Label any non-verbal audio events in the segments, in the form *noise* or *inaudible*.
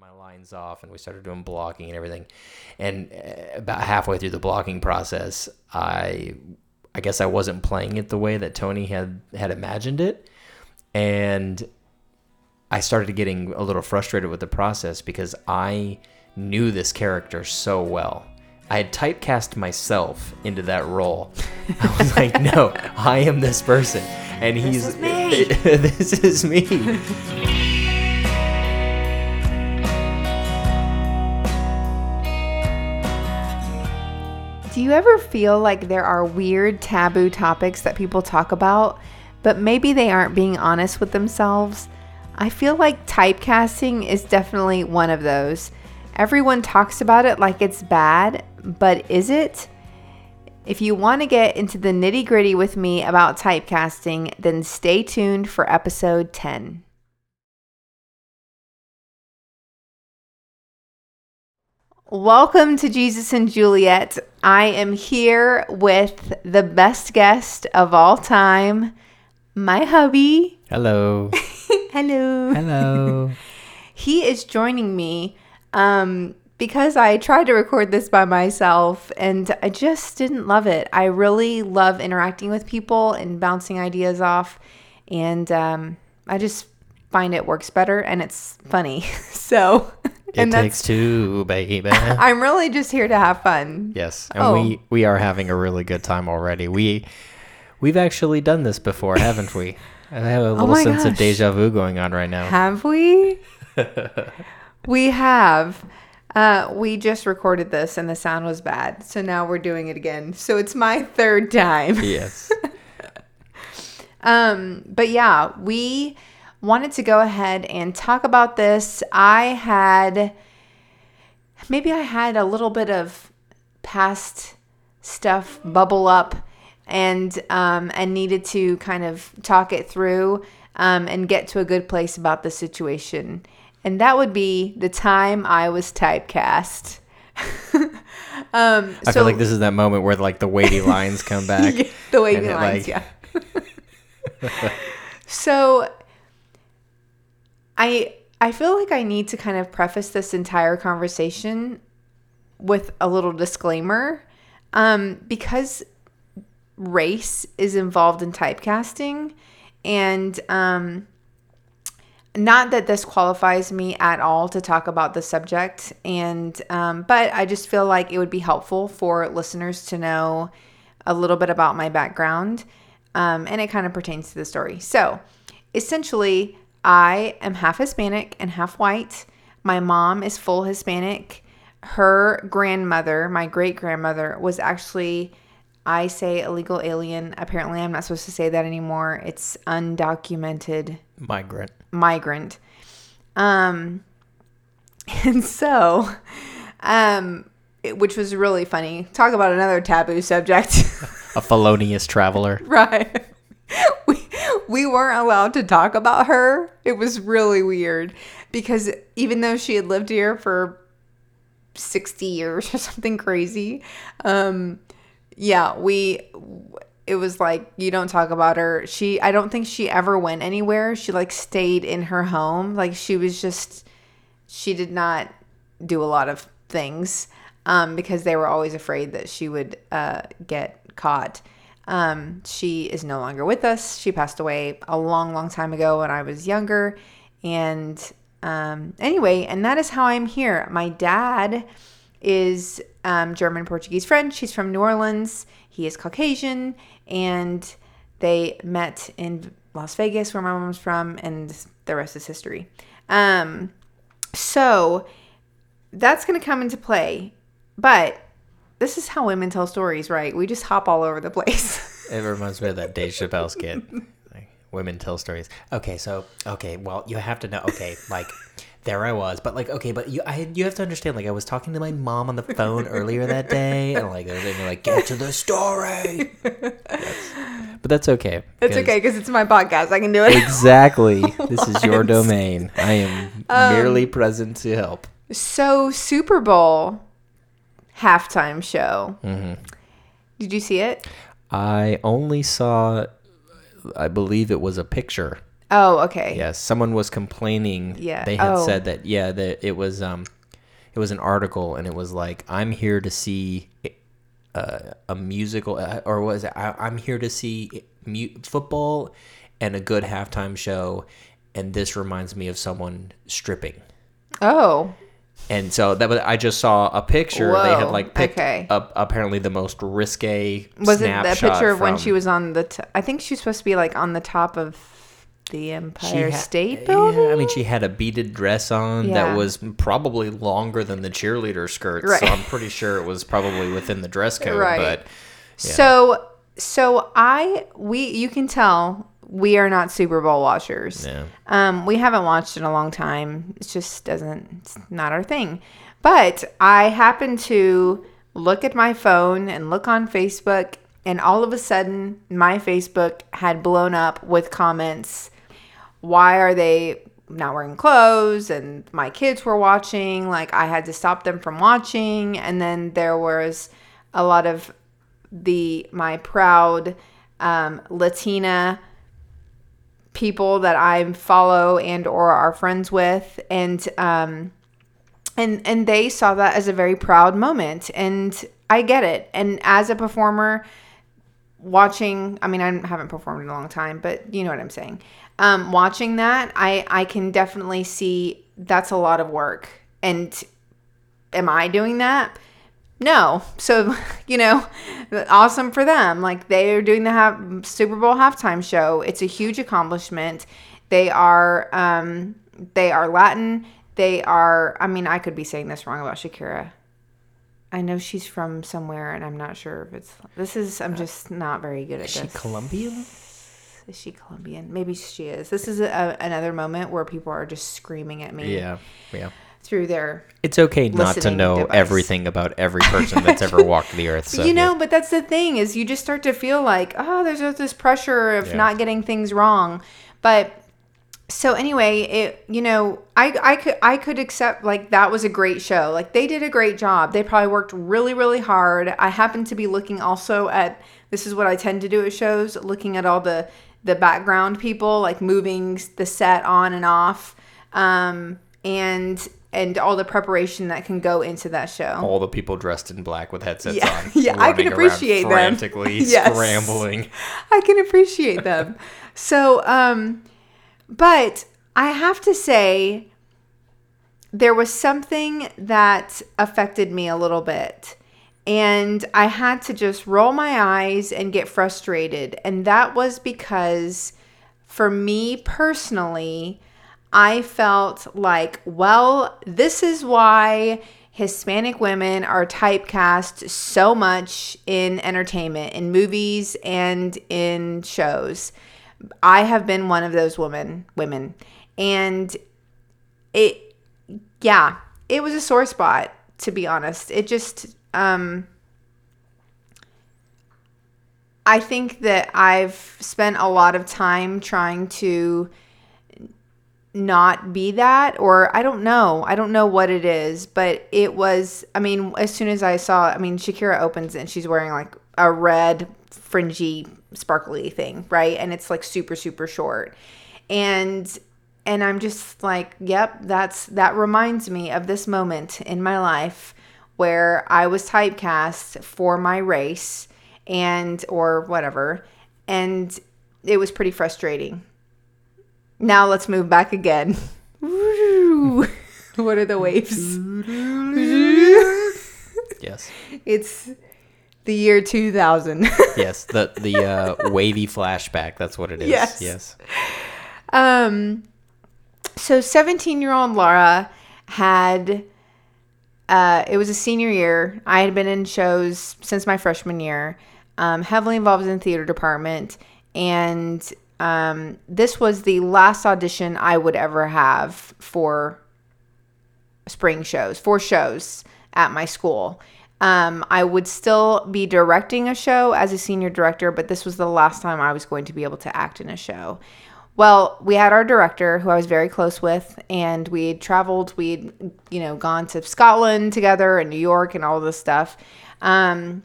my lines off and we started doing blocking and everything. And uh, about halfway through the blocking process, I I guess I wasn't playing it the way that Tony had had imagined it. And I started getting a little frustrated with the process because I knew this character so well. I had typecast myself into that role. I was like, *laughs* no, I am this person. And he's *laughs* this is me. this is me. Do you ever feel like there are weird taboo topics that people talk about, but maybe they aren't being honest with themselves? I feel like typecasting is definitely one of those. Everyone talks about it like it's bad, but is it? If you want to get into the nitty gritty with me about typecasting, then stay tuned for episode 10. Welcome to Jesus and Juliet. I am here with the best guest of all time, my hubby. Hello. *laughs* Hello. Hello. *laughs* He is joining me um, because I tried to record this by myself and I just didn't love it. I really love interacting with people and bouncing ideas off, and um, I just find it works better and it's funny. *laughs* so, It and takes two, baby. *laughs* I'm really just here to have fun. yes, and Oh. we we are having a really good time already. We we've actually done this before, haven't we? *laughs* I have a little Oh sense of deja vu going on right now. Have we? *laughs* we have. Uh, we just recorded this and the sound was bad. So now we're doing it again. So it's my third time. yes. Um, but yeah, we wanted to go ahead and talk about this. I had maybe I had a little bit of past stuff bubble up and um, and needed to kind of talk it through um, and get to a good place about the situation. And that would be the time I was typecast. *laughs* um, I feel like this is that moment where like the weighty lines come *laughs* back. the it, lines, like- yeah. *laughs* so I I feel like I need to kind of preface this entire conversation with a little disclaimer. Um, because race is involved in typecasting and um not that this qualifies me at all to talk about the subject and um, but i just feel like it would be helpful for listeners to know a little bit about my background um, and it kind of pertains to the story so essentially i am half hispanic and half white my mom is full hispanic her grandmother my great grandmother was actually i say illegal alien apparently i'm not supposed to say that anymore it's undocumented Migrant. migrant. Um, *laughs* and so, um, which was really funny. Talk about another taboo subject, A felonious traveler. *laughs* right? *laughs* We we weren't allowed to talk about her. It was really weird because even though she had lived here for sixty years *laughs* or something crazy, um, yeah, we it was like you don't talk about her. She I don't think she ever went anywhere. She like stayed in her home. Like she was just she did not do a lot of things um, because they were always afraid that she would uh, get caught. Um, she is no longer with us. She passed away a long, long time ago when I was younger. And um, anyway, and that is how I'm here. My dad is um, German, Portuguese, French. He's from New Orleans. He is Caucasian, and they met in Las Vegas, where my mom's from, and the rest is history. Um, so that's going to come into play, but this is how women tell stories, right? We just hop all over the place. *laughs* It reminds me of that Dave Chappelle skit. Like, women tell stories. Okay, so okay, well, you have to know. Okay, like there I was, but like okay, but you I you have to understand. Like I was talking to my mom on the phone earlier that day, and like they're like, get to the story. That's- but that's okay. it's 'cause- okay because it's my podcast. I can do it. Exactly. *laughs* This is your domain. I am Um, merely present to help. So Super Bowl halftime show. hmm Did you see it? I only saw, I believe it was a picture Oh, okay. Yes, someone was complaining. Yeah. they had Oh. said that. Yeah, that it was um, it was an article, and it was like, "I'm here to see uh, a musical, uh, or was it? I, I'm here to see mu- football and a good halftime show, and this reminds me of someone stripping." Oh, And so that was, I just saw a picture. they had like picked okay. up apparently the most risque. was it that snapshot picture of when she was on the? T- I think she's supposed to be like on the top of the Empire ha- State Building. Yeah, I mean, she had a beaded dress on Yeah. that was probably longer than the cheerleader skirts. Right. So I'm pretty sure it was probably within the dress code. Right. But yeah. So, so I we you can tell we are not Super Bowl watchers. Yeah. Um, we haven't watched in a long time. It just doesn't. It's not our thing. But I happened to look at my phone and look on Facebook, and all of a sudden, my Facebook had blown up with comments. Why are they not wearing clothes? And my kids were watching. Like I had to stop them from watching. And then there was a lot of the my proud um, Latina people that I follow and or are friends with and um and and they saw that as a very proud moment and I get it. And as a performer watching I mean I haven't performed in a long time but you know what I'm saying. Um watching that I I can definitely see that's a lot of work. And am I doing that no. So, *laughs* you know, awesome for them. Like they are doing the Super Bowl halftime show. It's a huge accomplishment. They are um they are Latin. They are I mean, I could be saying this wrong about Shakira. I know she's from somewhere and I'm not sure if it's this is I'm just not very good at Is she this. Colombian? Is she Colombian? Maybe she is. This is a, another moment where people are just screaming at me Yeah. Yeah. Through their It's okay not to know device. everything about every *laughs* person that's ever walked the earth. So you know, yeah. but that's the thing is you just start to feel like, oh, there's this pressure of Yeah. not getting things wrong. But so anyway, it you know, I I could I could accept like that was a great show. Like they did a great job. They probably worked really really hard. I happen to be looking also at this is what I tend to do at shows, looking at all the the background people like moving the set on and off. Um and and all the preparation that can go into that show. all the people dressed in black with headsets Yeah. on. *laughs* Yeah, I can appreciate them. frantically *laughs* Yes. scrambling. I can appreciate them. So, um, but I have to say, there was something that affected me a little bit. And I had to just roll my eyes and get frustrated. And that was because, for me personally, I felt like, well, this is why Hispanic women are typecast so much in entertainment, in movies, and in shows. I have been one of those women, women, and it, yeah, it was a sore spot to be honest. It just, um, I think that I've spent a lot of time trying to not be that or I don't know. I don't know what it is, but it was I mean, as soon as I saw I mean, Shakira opens and she's wearing like a red fringy sparkly thing, right? And it's like super super short. And and I'm just like, yep, that's that reminds me of this moment in my life where I was typecast for my race and or whatever. And it was pretty frustrating. Now let's move back again. What are the waves? Yes. it's the year 2000. *laughs* Yes. The the uh, wavy flashback. That's what it is. Yes. Yes. um so 17-year-old Laura had uh it was a senior year. I had been in shows since my freshman year. Um heavily involved in the theater department and um this was the last audition I would ever have for spring shows, for shows at my school. Um, I would still be directing a show as a senior director, but this was the last time I was going to be able to act in a show. Well, we had our director who I was very close with, and we traveled. We'd, you know, gone to Scotland together and New York and all this stuff. Um,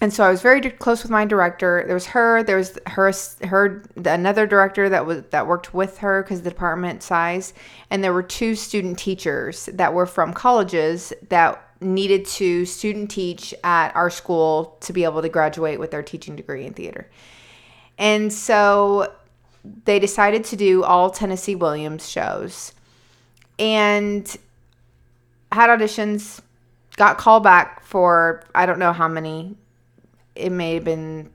and so I was very close with my director. There was her, there was her, her another director that was that worked with her because the department size, and there were two student teachers that were from colleges that needed to student teach at our school to be able to graduate with their teaching degree in theater. And so they decided to do all Tennessee Williams shows and had auditions, got called back for I don't know how many. It may have been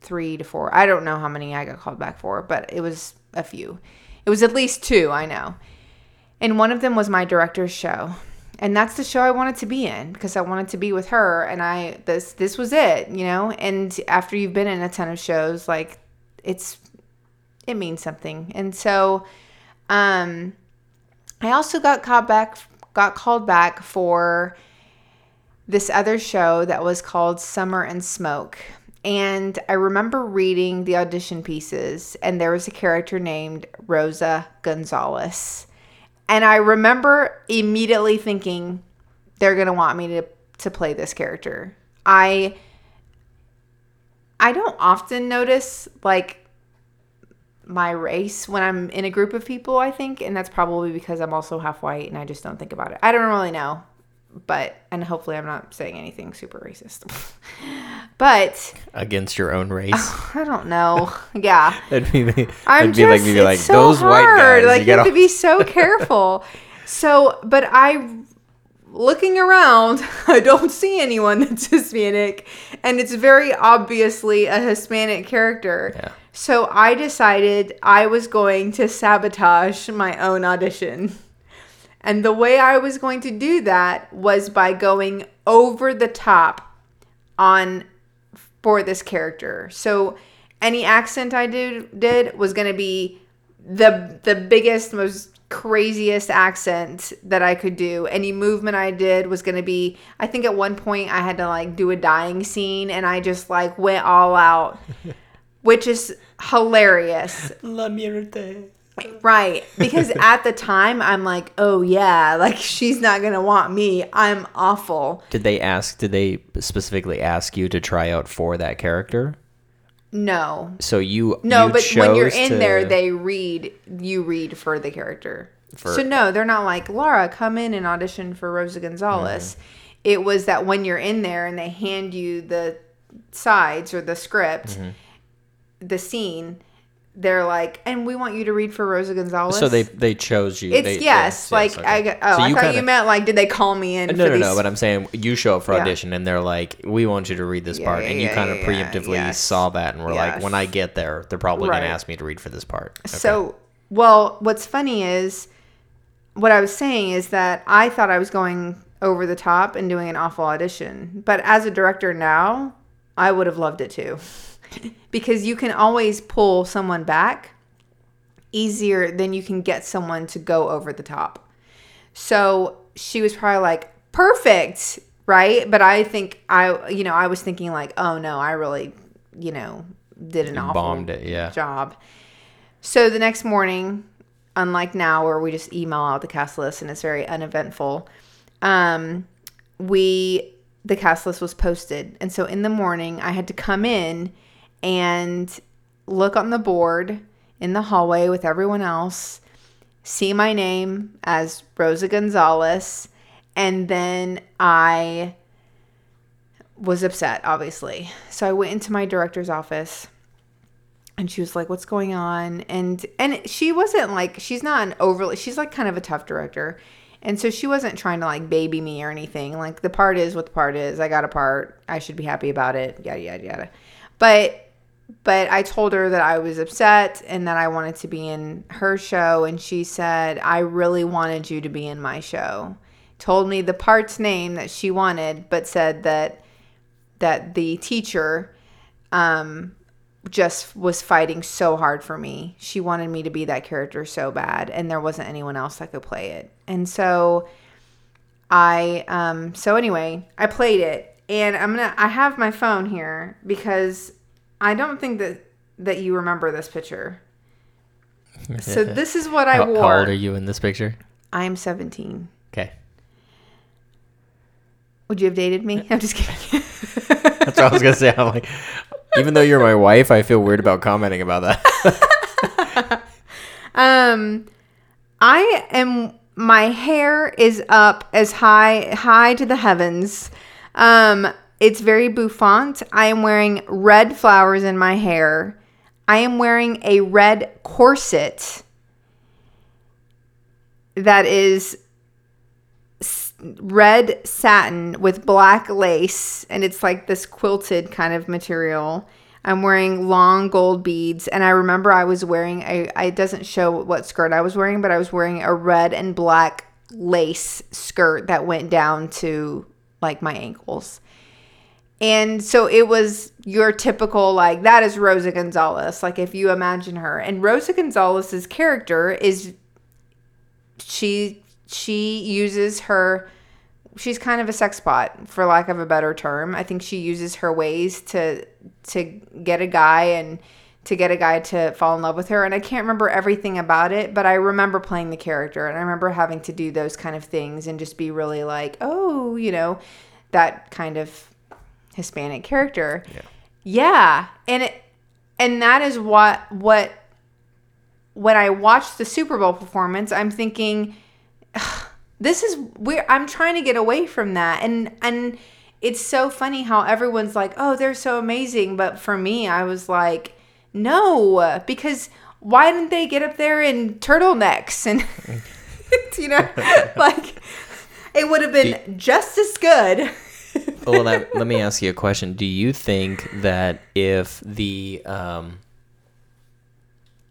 three to four. I don't know how many I got called back for, but it was a few. It was at least two, I know. And one of them was my director's show. And that's the show I wanted to be in because I wanted to be with her and I this this was it, you know? And after you've been in a ton of shows, like it's it means something. And so um I also got called back got called back for this other show that was called Summer and Smoke. And I remember reading the audition pieces, and there was a character named Rosa Gonzalez. And I remember immediately thinking, they're going to want me to, to play this character. I I don't often notice like my race when I'm in a group of people, I think, and that's probably because I'm also half white and I just don't think about it. I don't really know but and hopefully I'm not saying anything super racist. *laughs* but against your own race. *laughs* I don't know. Yeah. *laughs* that'd be, that'd I'm be just, like like so those hard. white guys. Like you you have to be so careful. so, but I looking around, I don't see anyone that's Hispanic, and it's very obviously a Hispanic character. Yeah. So I decided I was going to sabotage my own audition. And the way I was going to do that was by going over the top on for this character. So any accent I did did was going to be the the biggest most craziest accent that I could do. Any movement I did was going to be I think at one point I had to like do a dying scene and I just like went all out *laughs* which is hilarious. La muerte. Right. Because *laughs* at the time, I'm like, oh, yeah, like she's not going to want me. I'm awful. Did they ask? Did they specifically ask you to try out for that character? No. So you No, you but when you're in to- there, they read, you read for the character. For- so, no, they're not like, Laura, come in and audition for Rosa Gonzalez. Mm-hmm. It was that when you're in there and they hand you the sides or the script, Mm-hmm. the scene, they're like, and we want you to read for Rosa Gonzalez. so they they chose you. It's they, yes, like okay. I oh So I thought kinda- you meant like did they call me in? No, no, no. But I'm saying you show up for Yeah. audition, and they're like, "We want you to read this Yeah, part," yeah, and you kind of preemptively yes. saw that, and were like, "When I get there, they're probably Right. going to ask me to read for this part." Okay. So, well, what's funny is what I was saying is that I thought I was going over the top and doing an awful audition. But as a director now, I would have loved it too. Because you can always pull someone back easier than you can get someone to go over the top. So she was probably like, perfect, right? But I think I, you know, I was thinking like, oh no, I really, you know, did an You awful bombed it, yeah. job. So the next morning, unlike now where we just email out the cast list and it's very uneventful, um, we the cast list was posted, and so in the morning I had to come in and look on the board in the hallway with everyone else, see my name as Rosa Gonzalez, and then I was upset, obviously. So I went into my director's office and she was like what's going on? And and she wasn't like she's not an overly she's like kind of a tough director. And so she wasn't trying to like baby me or anything. Like the part is what the part is. I got a part. I should be happy about it. Yada yada yada. But but i told her that i was upset and that i wanted to be in her show and she said i really wanted you to be in my show told me the part's name that she wanted but said that that the teacher um just was fighting so hard for me. She wanted me to be that character so bad, and there wasn't anyone else that could play it. And so I, um, so anyway, I played it, and I'm gonna, I have my phone here because I don't think that that you remember this picture. *laughs* So this is what I how, wore. how old are you in this picture? I am 17. Okay. Would you have dated me? *laughs* I'm just kidding. *laughs* That's what I was gonna say. I'm like, even though you're my wife, I feel weird about commenting about that. Um, I am. My hair is up as high high to the heavens. Um, it's very bouffant. I am wearing red flowers in my hair. I am wearing a red corset that is red satin with black lace and it's like this quilted kind of material. I'm wearing long gold beads and I remember I was wearing a I- it doesn't show what skirt I was wearing, but I was wearing a red and black lace skirt that went down to like my ankles. And so it was your typical like that is Rosa Gonzalez, like if you imagine her. And Rosa Gonzalez's character is she she uses her she's kind of a sex bot for lack of a better term. I think she uses her ways to to get a guy and to get a guy to fall in love with her and I can't remember everything about it, but I remember playing the character and I remember having to do those kind of things and just be really like, "Oh, you know, that kind of Hispanic character." Yeah. Yeah. And it and that is what what when I watched the Super Bowl performance, I'm thinking *sighs* this is where I'm trying to get away from that. And and it's so funny how everyone's like, "Oh, they're so amazing," but for me, I was like, "No, because why didn't they get up there in turtlenecks and *laughs* you know, *laughs* like it would have been just as good." *laughs* well, that, let me ask you a question. Do you think that if the um,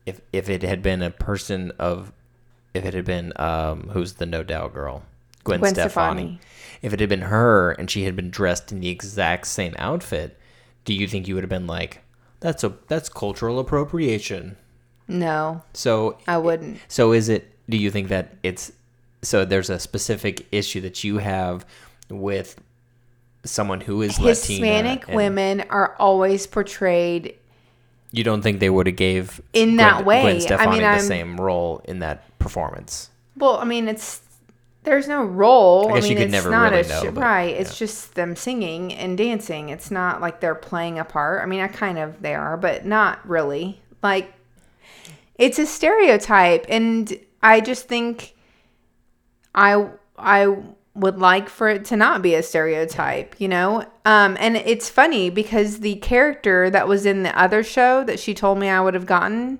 if if it had been a person of if it had been um, who's the no doubt girl, Gwen, Gwen Stefani. Stefani. if it had been her and she had been dressed in the exact same outfit, do you think you would have been like, that's a that's cultural appropriation? no, So I wouldn't. so is it? Do you think that it's so? There's a specific issue that you have with someone who is Hispanic Latina women are always portrayed You don't think they would have gave In that Gwen, way. Gwen I Stefani mean, the I'm- same role in that performance? Well, I mean, it's there's no role. I guess I you mean, could it's never not really a know, but, right. It's just them singing and dancing. It's not like they're playing a part. I mean, I kind of they are, but not really. Like it's a stereotype, and I just think I I would like for it to not be a stereotype, you know? Um, and it's funny because the character that was in the other show that she told me I would have gotten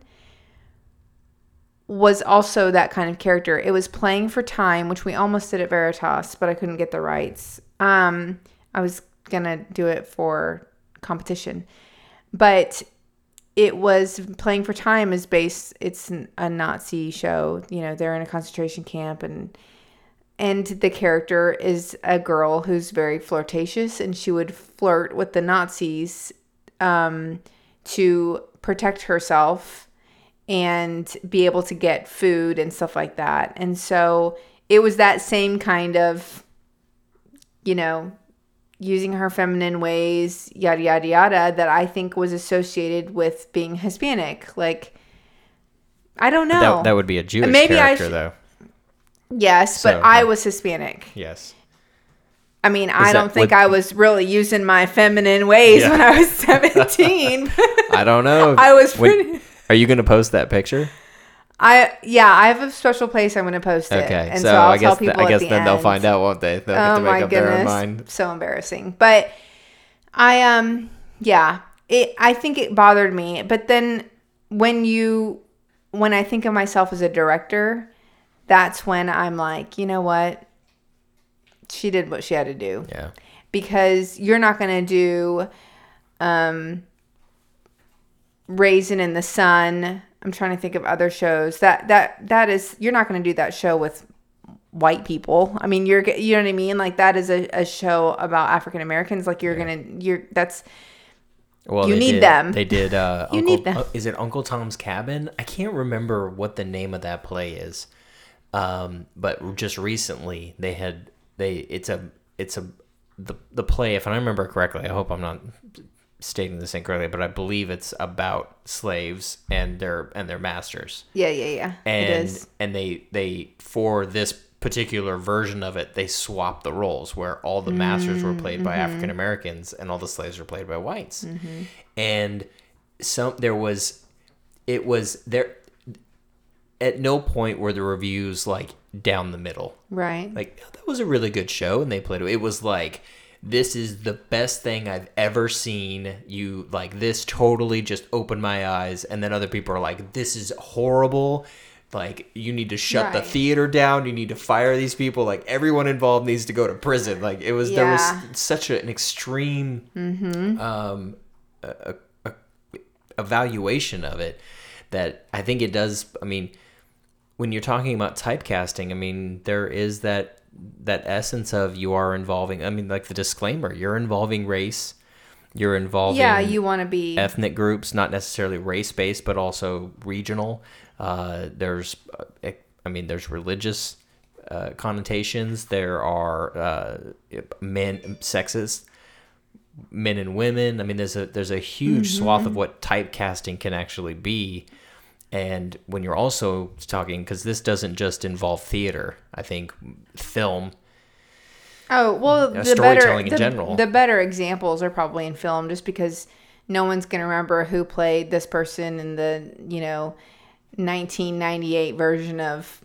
was also that kind of character. It was playing for time, which we almost did at Veritas, but I couldn't get the rights. Um, I was gonna do it for competition, but it was playing for time is based. It's a Nazi show. You know, they're in a concentration camp, and and the character is a girl who's very flirtatious, and she would flirt with the Nazis um, to protect herself and be able to get food and stuff like that. And so it was that same kind of, you know, using her feminine ways, yada, yada, yada, that I think was associated with being Hispanic. Like, I don't know. That, that would be a Jewish Maybe I character, sh- though. Yes, but I was Hispanic. Yes. I mean, I that don't think what- I was really using my feminine ways Yeah. when I was 17. *laughs* I don't know. *laughs* I was When- are you going to post that picture? I yeah, I have a special place I'm going to post it. Okay. and so, so, I'll I guess tell people I guess the then they'll find out, won't they? They'll Oh to make my up their own goodness, mind. so embarrassing. But I um yeah, it I think it bothered me. But then when you when I think of myself as a director, that's when I'm like, you know what? She did what she had to do Yeah. because you're not going to do um Raisin in the Sun. I'm trying to think of other shows. That that that is you're not going to do that show with white people. I mean, you're you know what I mean? Like that is a, a show about African Americans. Like you're going to you're that's Well, You need did- them. They did. Uh, *laughs* You Uncle, need them. uh, is it Uncle Tom's Cabin? I can't remember what the name of that play is. Um, but just recently they had they it's a it's a the the play if I remember correctly. I hope I'm not stating this incorrectly, but I believe it's about slaves and their and their masters yeah, yeah, yeah. and it is. and they they for this particular version of it, they swapped the roles where all the masters were played by African Americans and all the slaves were played by whites. And some there was it was there at no point were the reviews like down the middle. Right. Like that was a really good show and they played it. It was like this is the best thing I've ever seen. You like this totally just opened my eyes and then other people are like this is horrible. Like you need to shut the theater down. You need to fire these people. Like everyone involved needs to go to prison. Like it was there was such an extreme um a, a, a evaluation of it that I think it does I mean when you're talking about typecasting, I mean, there is that that essence of you are involving. I mean, like the disclaimer, you're involving race, you're involving Yeah, you want to be. ethnic groups, not necessarily race based, but also regional. Uh, there's, uh, I mean, there's religious uh, connotations. There are uh, men, sexist men and women. I mean, there's a there's a huge swath of what typecasting can actually be. And when you're also talking, because this doesn't just involve theater, I think film. Oh well, the better storytelling in general. the better examples are probably in film, just because no one's gonna remember who played this person in the you know 1998 version of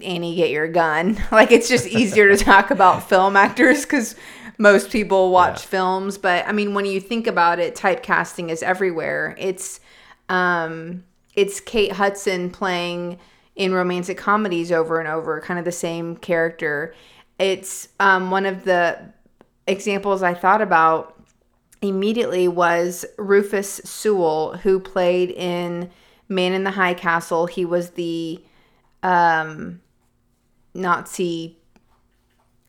Annie Get Your Gun. *laughs* Like it's just easier to talk about *laughs* film actors because most people watch Yeah. films. But I mean, when you think about it, typecasting is everywhere. It's um, it's Kate Hudson playing in romantic comedies over and over, kind of the same character. It's um, one of the examples I thought about immediately was Rufus Sewell, who played in Man in the High Castle. He was the um, Nazi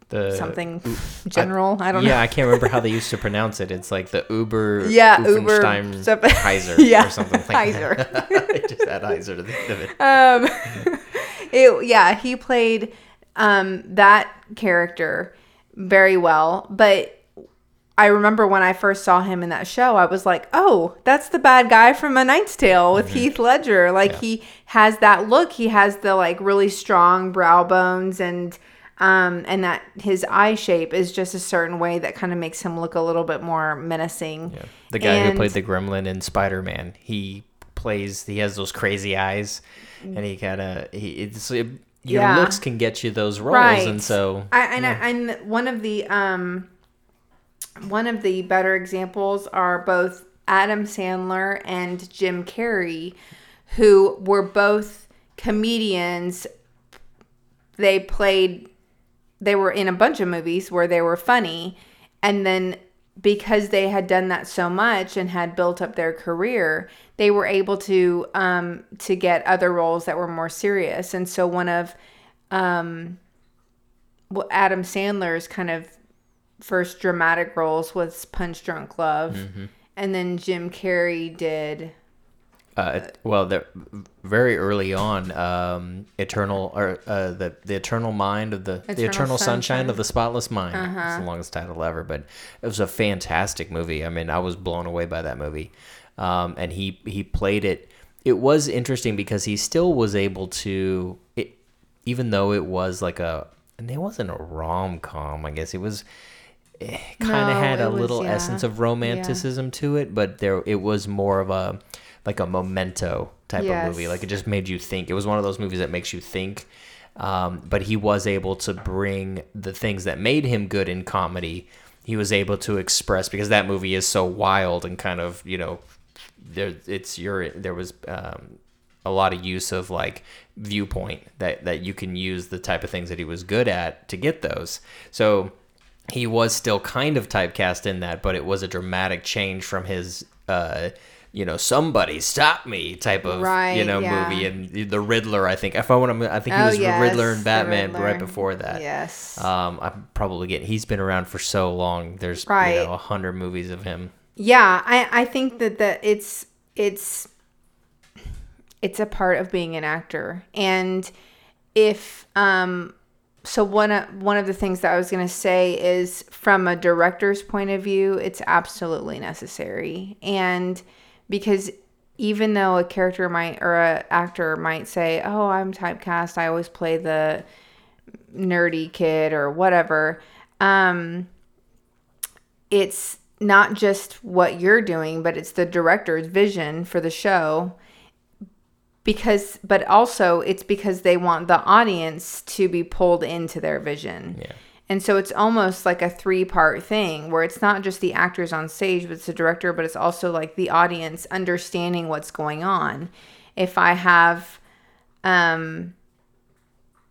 The something general. I, don't know. yeah, I can't remember how they used to pronounce it. It's like the Uber, Yeah, Uber *laughs* Heiser Yeah, or something like Heiser. that. *laughs* I just had Heiser to the end of it. *laughs* um it, yeah he played um that character very well but i remember when i first saw him in that show i was like oh that's the bad guy from a knight's tale with heath ledger like Yeah. he has that look he has the like really strong brow bones and um and that his eye shape is just a certain way that kind of makes him look a little bit more menacing Yeah. The guy who played the gremlin in Spider Man, he plays, he has those crazy eyes and he kind of, he, it's, it, your Yeah. looks can get you those roles. right And so, I, and, I, and one of the um one of the better examples are both Adam Sandler and Jim Carrey who were both comedians they played they were in a bunch of movies where they were funny and then because they had done that so much and had built up their career they were able to um to get other roles that were more serious. And so one of um well, Adam Sandler's kind of first dramatic roles was Punch Drunk Love. And then Jim Carrey did uh, well, the very early on, um, eternal or uh, the the eternal mind of the the Eternal eternal sunshine, Sunshine. of the spotless mind. Uh-huh. It's the longest title ever, but it was a fantastic movie. I mean, I was blown away by that movie, um, and he he played it. It was interesting because he still was able to, it, even though it was like a, and it wasn't a rom com. I guess it was. It kind of No, had a was- little yeah. essence of romanticism to it, but there it was more of a like a memento type Yes. of movie. Like it just made you think. It was one of those movies that makes you think. Um, but he was able to bring the things that made him good in comedy. He was able to express because that movie is so wild and kind of you know there it's your there was um, a lot of use of like viewpoint that that you can use the type of things that he was good at to get those. So he was still kind of typecast in that, but it was a dramatic change from his, uh, you know, somebody stop me type of you know yeah. movie and the Riddler. I think if I want to, I think he Oh, was yes, Riddler and Batman Riddler. right before that. Yes. Um, I'm probably getting. He's been around for so long. There's Right. you know a hundred movies of him. Yeah, I, I think that that it's it's it's a part of being an actor. And if um so one of one of the things that I was going to say is from a director's point of view, it's absolutely necessary. And because even though a character might or a actor might say, "Oh, I'm typecast. I always play the nerdy kid or whatever. Um, it's not just what you're doing, but it's the director's vision for the show. Because, but also it's because they want the audience to be pulled into their vision. Yeah. And so it's almost like a three part thing where it's not just the actors on stage, but it's the director, but it's also like the audience understanding what's going on. If I have, um,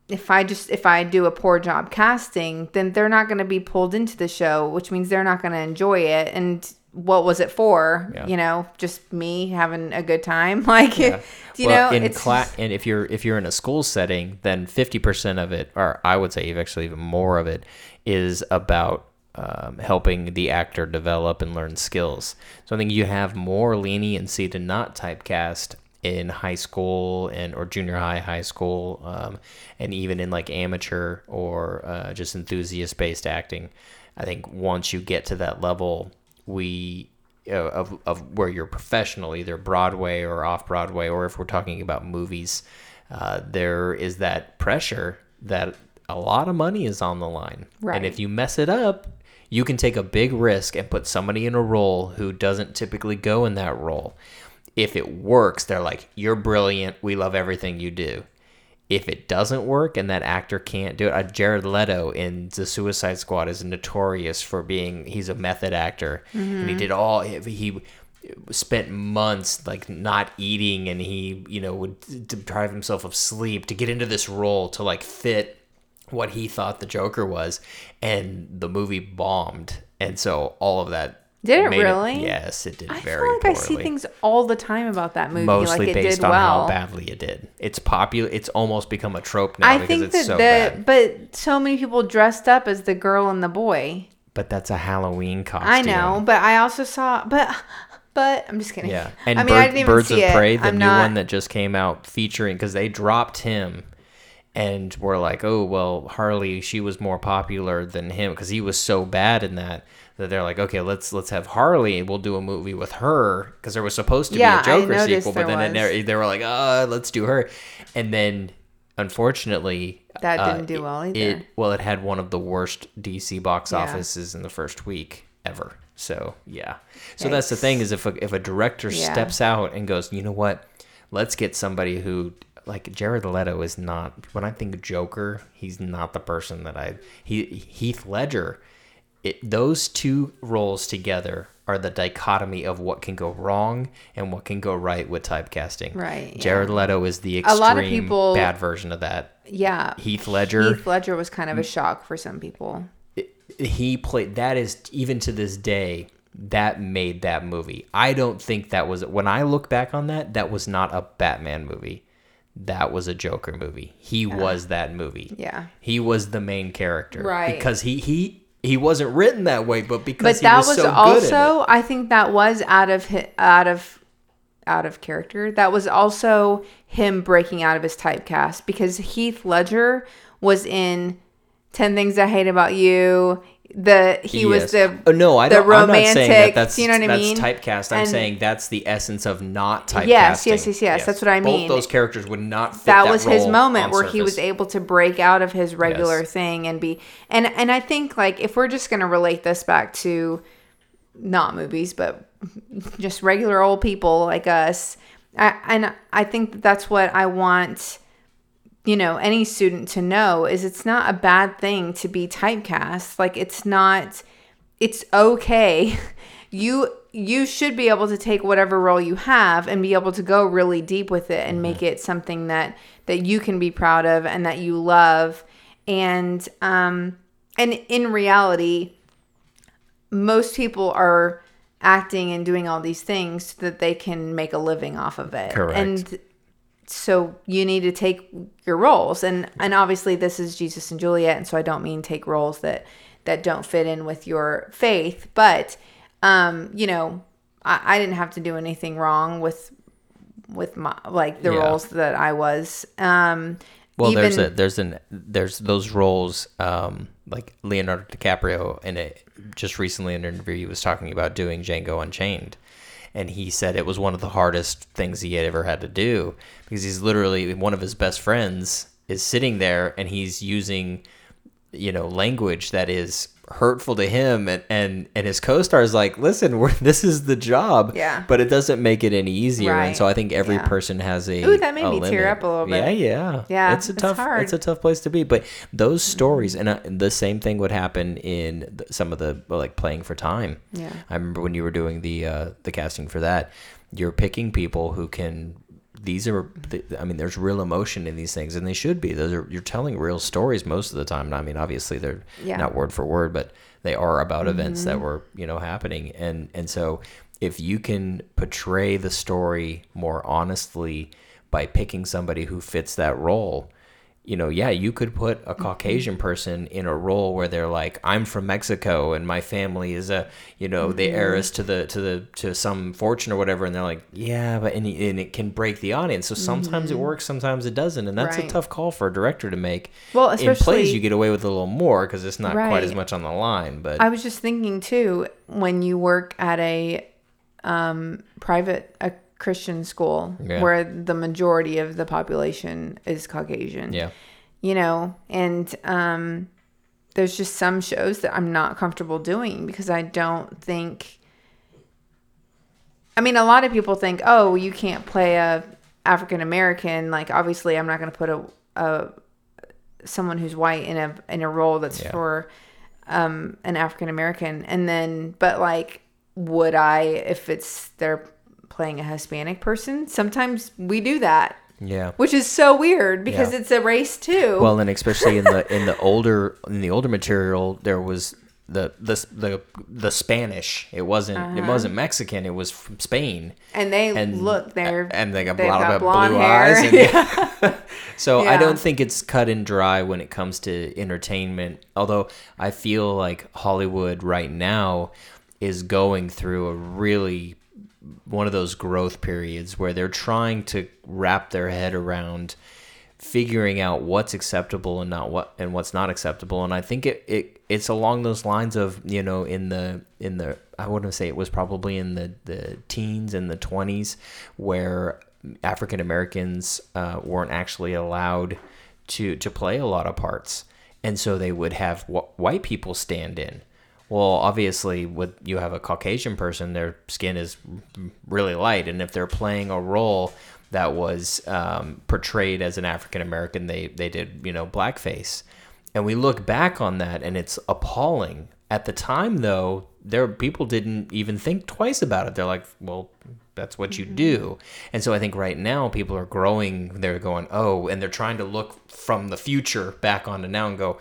if I just if I do a poor job casting, then they're not going to be pulled into the show, which means they're not going to enjoy it. And what was it for? Yeah. You know, just me having a good time. *laughs* Like, Yeah. *laughs* you well, know, in it's class, and if you're if you're in a school setting, then fifty percent of it, or I would say actually even more of it, is about um, helping the actor develop and learn skills. So I think you have more leniency to not typecast in high school and or junior high, high school, um, and even in like amateur or uh, just enthusiast based acting. I think once you get to that level, we uh, of of where you're professional, either Broadway or off Broadway, or if we're talking about movies, uh, there is that pressure that a lot of money is on the line, Right. and if you mess it up, you can take a big risk and put somebody in a role who doesn't typically go in that role. If it works, they're like, "You're brilliant. We love everything you do." If it doesn't work and that actor can't do it, uh, Jared Leto in The Suicide Squad is notorious for being he's a method actor. And he did all he spent months like not eating and he you know would deprive himself of sleep to get into this role to like fit what he thought the Joker was. And the movie bombed. And so all of that Did it made really? yes it did very well. I very feel like poorly I see things all the time about that movie. mostly like it based on well. how badly it did. It's popular. It's almost become a trope now I because think it's that so the bad. but so many people dressed up as the girl and the boy. But that's a Halloween costume. I know, but I also saw but but I'm just kidding. Yeah, and I mean, Bird- I didn't even Birds see of it. Prey, the I'm new not, one that just came out, featuring because they dropped him, and we're like, oh well, Harley, she was more popular than him because he was so bad in that that they're like, okay, let's let's have Harley, we'll do a movie with her because there was supposed to Yeah, be a Joker sequel, but then it never, they were like, uh, let's do her, and then unfortunately. That uh, didn't do well it- either. It, well, it had one of the worst DC box Yeah. offices in the first week ever. So yeah. So that's the thing is if a, if a director Yeah. steps out and goes, you know what, let's get somebody who like Jared Leto is not. When I think Joker, he's not the person that I. He Heath Ledger. It, those two roles together are the dichotomy of what can go wrong and what can go right with typecasting. Right, Jared Leto is the extreme lot of people- bad version of that. Yeah. Heath Ledger Heath Ledger was kind of a mm. shock for some people. he played that is even to this day that made that movie i don't think that was when i look back on that that was not a batman movie that was a joker movie he was that movie Yeah. he was the main character Right. because he he he wasn't written that way but because But he that was, was, so good also I think that was out of out of out of character. That was also him breaking out of his typecast because Heath Ledger was in 10 Things I Hate About You. The he was Yes. the Oh, no i the don't i'm not saying that romantic, that's you know what I that's mean? typecast i'm And- saying that's the essence of not typecasting Yes, yes, yes, yes, that's what I mean. both those characters would not fit that that, was his moment where he was able to break out of his regular Yes. thing and be and and I think like if we're just going to relate this back to not movies but just regular old people like us I, and I think that that's what I want you know any student to know is it's not a bad thing to be typecast. Like it's not it's okay. *laughs* You you should be able to take whatever role you have and be able to go really deep with it and make it something that that you can be proud of and that you love. And um and in reality most people are acting and doing all these things so that they can make a living off of it. Correct. and so you need to take your roles and and obviously this is jesus and juliet and so i don't mean take roles that that don't fit in with your faith but um you know i, I didn't have to do anything wrong with with my like the Yeah. roles that i was um Well, there's a there's an there's those roles um, like Leonardo DiCaprio in it. Just recently in an interview, he was talking about doing Django Unchained, and he said it was one of the hardest things he had ever had to do because he's literally one of his best friends is sitting there and he's using you know language that is hurtful to him and and, and his co-star is like listen we're, *laughs* this is the job Yeah. but it doesn't make it any easier and so i think every Yeah. person has a Ooh, that made me tear up a little bit. yeah yeah Yeah, it's a it's tough hard. it's a tough place to be but those stories and uh, the same thing would happen in some of the like playing for time Yeah. I remember when you were doing the uh, the casting for that, you're picking people who can. These are, I mean, there's real emotion in these things, and they should be. Those are you're telling real stories most of the time. And I mean, obviously they're Yeah. not word for word, but they are about events that mm-hmm. were you know happening, and and so if you can portray the story more honestly by picking somebody who fits that role you know, yeah, you could put a mm-hmm. Caucasian person in a role where they're like, I'm from Mexico and my family is a, you know, the mm-hmm. heiress to the to the to some fortune or whatever, and they're like, yeah, but and, and it can break the audience. So sometimes it mm-hmm. works, sometimes it doesn't, and that's a tough call for a director to make. Well, in plays you get away with a little more because it's not quite as much on the line. But I was just thinking too, when you work at a um, private a Christian school Yeah. where the majority of the population is Caucasian. yeah, You know, and um, there's just some shows that I'm not comfortable doing because I don't think. I mean, a lot of people think, oh, you can't play a African American. Like, obviously, I'm not going to put a, a someone who's white in a in a role that's Yeah. for um, an African American. And then, but like, would I if it's they're playing a Hispanic person? Sometimes we do that, yeah. which is so weird because Yeah. it's a race too. Well, and especially in the *laughs* in the older in the older material, there was the the the the Spanish. It wasn't it uh-huh. wasn't Mexican. It was from Spain. and they and look they're and they got a lot got of blonde blue hair. eyes. And, *laughs* *laughs* so I don't think it's cut and dry when it comes to entertainment. Although I feel like Hollywood right now is going through a really one of those growth periods where they're trying to wrap their head around figuring out what's acceptable and not what and what's not acceptable. And i think it, it it's along those lines of you know in the in the i wouldn't say it was probably in the the teens and the 20s where african americans uh, weren't actually allowed to to play a lot of parts. And so they would have wh- white people stand in well, obviously, with you have a Caucasian person, their skin is really light, and if they're playing a role that was um, portrayed as an African American, they they did you know blackface, and we look back on that, and it's appalling. At the time, though, there people didn't even think twice about it. They're like, well, that's what you do. And so I think right now people are growing. They're going, oh, and they're trying to look from the future back onto now and go,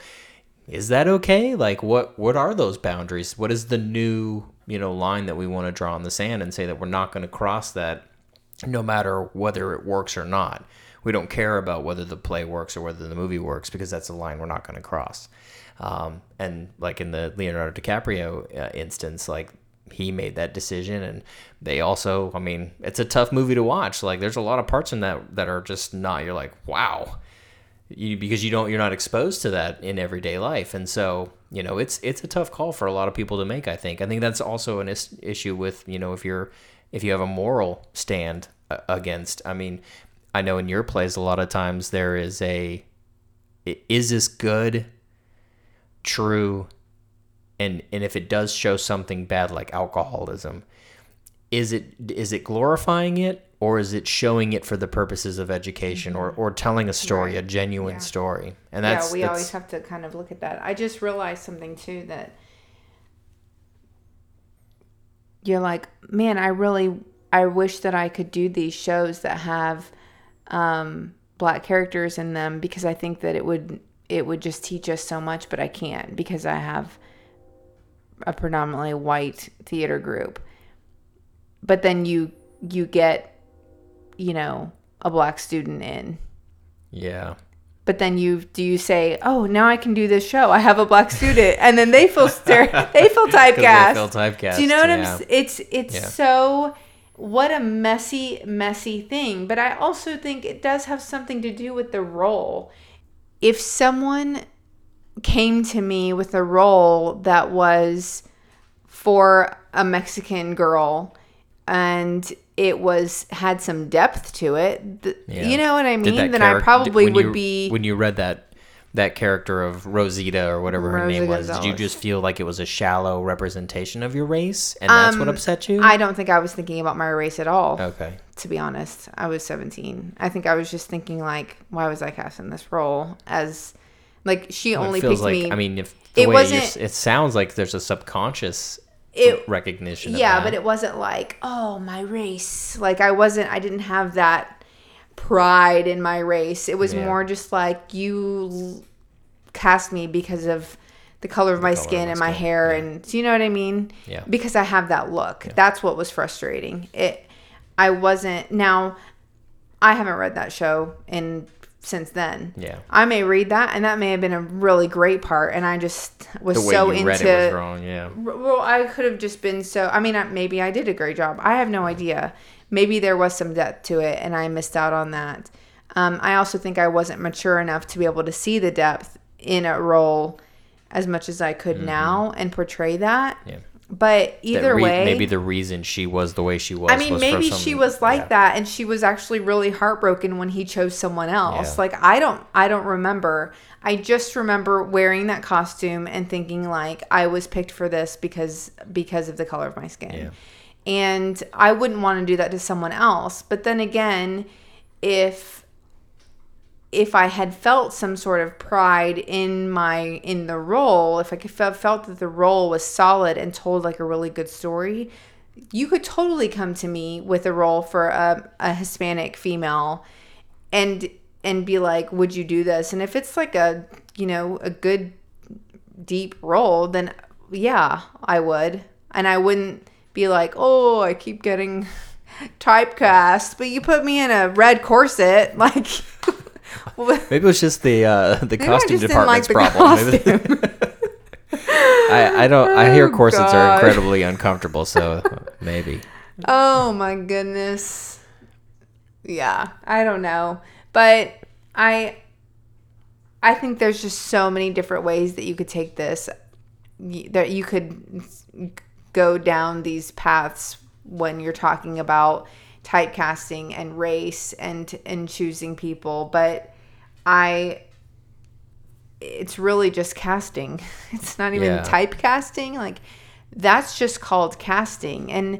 is that okay? Like what what are those boundaries? What is the new, you know, line that we want to draw in the sand and say that we're not going to cross that no matter whether it works or not. We don't care about whether the play works or whether the movie works because that's a line we're not going to cross. Um, and like in the Leonardo DiCaprio uh, instance, like he made that decision and they also, I mean, it's a tough movie to watch. Like there's a lot of parts in that that are just not you're like, "Wow." You, because you don't you're not exposed to that in everyday life. And so you know it's it's a tough call for a lot of people to make i think. I think that's also an is- issue with you know if you're if you have a moral stand against i mean i know in your plays a lot of times there is a is this good true? And and if it does show something bad like alcoholism is it is it glorifying it or is it showing it for the purposes of education or, or telling a story, Right. a genuine Yeah. story? And that's yeah, we that's, always have to kind of look at that. I just realized something too that you're like, man, I really, I wish that I could do these shows that have um, black characters in them because I think that it would, it would just teach us so much, but I can't because I have a predominantly white theater group. But then you, you get, you know, a black student in yeah. but then you do you say, "Oh, now I can do this show. I have a black student," and then they feel stare, *laughs* they feel 'Cause they feel typecast. Do you know what I'm? It's it's Yeah. so what a messy messy thing. But I also think it does have something to do with the role. If someone came to me with a role that was for a Mexican girl and it was had some depth to it. th- Yeah. You know what I mean? that Then I probably would you- be. when you read that that character of Rosita or whatever her Rosa name was. Did you just feel like it was a shallow representation of your race, and that's what upset you? Um, I don't think I was thinking about my race at all. okay. To be honest, I was 17. I think I was just thinking like, why was I cast in this role? As like she Well, only it feels picked like me. I mean, if the It wasn't- it sounds like there's a subconscious It- recognition. Of yeah, but it wasn't like, oh, my race. Like I wasn't. I didn't have that pride in my race. It was Yeah. more just like you cast me because of the color of my color of skin my and my skin, hair, yeah. and do you know what I mean? Yeah. Because I have that look. That's what was frustrating. It. I wasn't now. I haven't read that show in since then. Yeah. I may read that, and that may have been a really great part, and I just was the way so you into read it was wrong. Yeah. well, I could have just been so. I mean, maybe I did a great job. I have no idea. Maybe there was some depth to it, and I missed out on that. Um, I also think I wasn't mature enough to be able to see the depth in a role as much as I could now and portray that. Mm-hmm. Yeah. But either re- way, maybe the reason she was the way she was. I mean, was maybe some- she was like yeah. that, and she was actually really heartbroken when he chose someone else. Yeah. Like I don't, I don't remember. I just remember wearing that costume and thinking like I was picked for this because because of the color of my skin, Yeah. and I wouldn't want to do that to someone else. But then again, if if I had felt some sort of pride in my in the role, if I could felt that the role was solid and told like a really good story, you could totally come to me with a role for a, a Hispanic female, and and be like, would you do this? And if it's like a you know a good deep role, then yeah, I would, and I wouldn't be like, oh, I keep getting *laughs* typecast, but you put me in a red corset, *laughs* like. *laughs* Maybe it was just the uh, the costume didn't like department's the problem. *laughs* Maybe- *laughs* I, I don't. I hear Oh, corsets God. are incredibly uncomfortable, so maybe. Oh my goodness. Yeah, I don't know. But I I think there's just so many different ways that you could take this that you could go down these paths when you're talking about typecasting and race and and choosing people, but I it's really just casting. *laughs* It's not even Yeah. typecasting. Like that's just called casting. And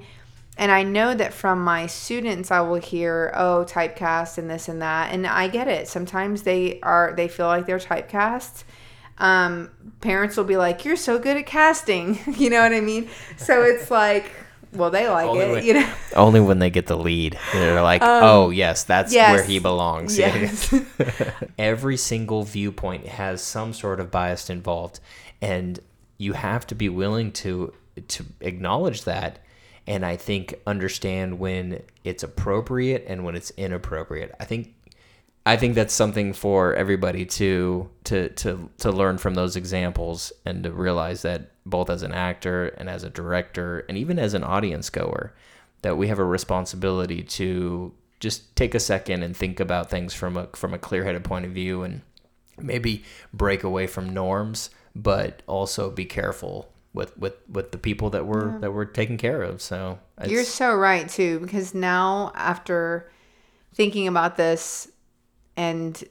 and I know that from my students I will hear, "Oh, typecast and this and that." And I get it. Sometimes they are they feel like they're typecast. Um parents will be like, "You're so good at casting." *laughs* you know what I mean? So it's like, well, they like Only it, when- you know. *laughs* Only when they get the lead, they're like, "Oh, yes, that's Um, yes. where he belongs." Yes. *laughs* *laughs* Every single viewpoint has some sort of bias involved, and you have to be willing to to acknowledge that, and I think understand when it's appropriate and when it's inappropriate. I think I think that's something for everybody to to to to learn from those examples and to realize that both as an actor and as a director and even as an audience goer that we have a responsibility to just take a second and think about things from a from a clear-headed point of view and maybe break away from norms but also be careful with with with the people that we're that we're taking care of. So You're so right too, because now after thinking about this and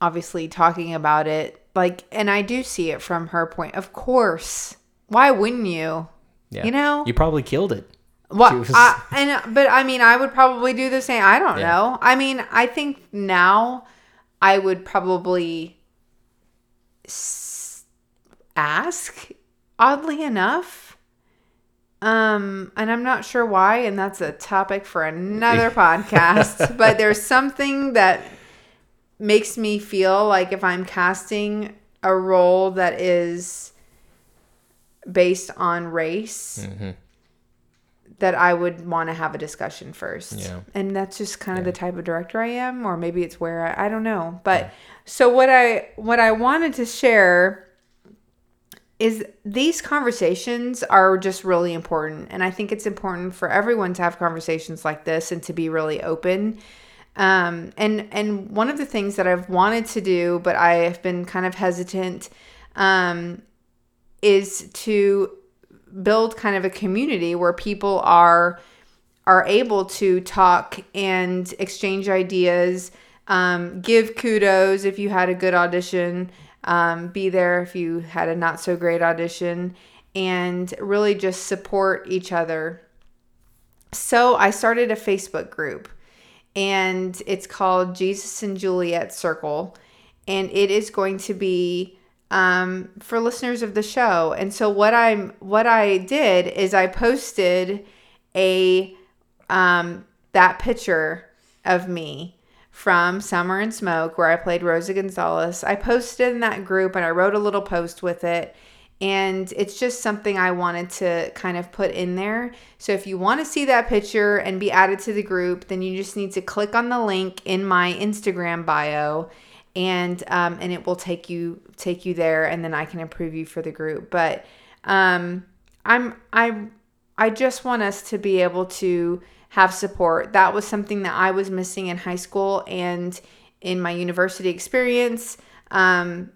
obviously talking about it, like, and I do see it from her point. Of course, why wouldn't you? yeah. You know, you probably killed it what? she was- I, and but I mean, I would probably do the same. I don't Yeah. know. I mean, I think now I would probably s- ask. Oddly enough. Um, and I'm not sure why, and that's a topic for another *laughs* podcast. But there's something that makes me feel like if I'm casting a role that is based on race, Mhm. that I would want to have a discussion first. Yeah. And that's just kind of the type of director I am, or maybe it's where I, I don't know. But so what I what I wanted to share is these conversations are just really important and i think it's important for everyone to have conversations like this and to be really open um, and and one of the things that i've wanted to do but i have been kind of hesitant um, is to build kind of a community where people are are able to talk and exchange ideas, um, give kudos if you had a good audition, um, be there if you had a not so great audition, and really just support each other. So I started a Facebook group and it's called Jesus and Juliet Circle. And it is going to be um, for listeners of the show. And so what I'm what I did is I posted a um, that picture of me from Summer and Smoke where I played Rosa Gonzalez. I posted in that group and I wrote a little post with it. And it's just something I wanted to kind of put in there. So if you want to see that picture and be added to the group, then you just need to click on the link in my Instagram bio and um, and it will take you take you there and then I can approve you for the group. But um, I'm I I just want us to be able to have support. That was something that I was missing in high school and in my university experience. Um,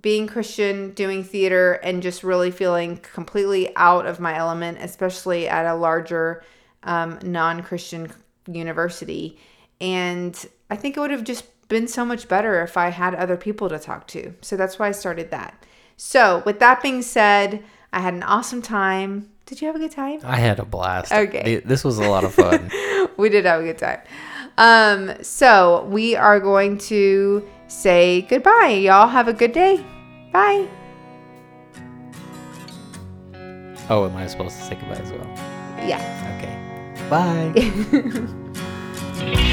being Christian, doing theater, and just really feeling completely out of my element, especially at a larger um, non Christian university. And I think it would have just been so much better if I had other people to talk to. So that's why I started that. So, with that being said, I had an awesome time. Did you have a good time? I had a blast. Okay. This was a lot of fun. *laughs* we did have a good time. Um, so we are going to say goodbye. Y'all have a good day. Bye. oh, am I supposed to say goodbye as well? Yeah. Okay. Bye. *laughs*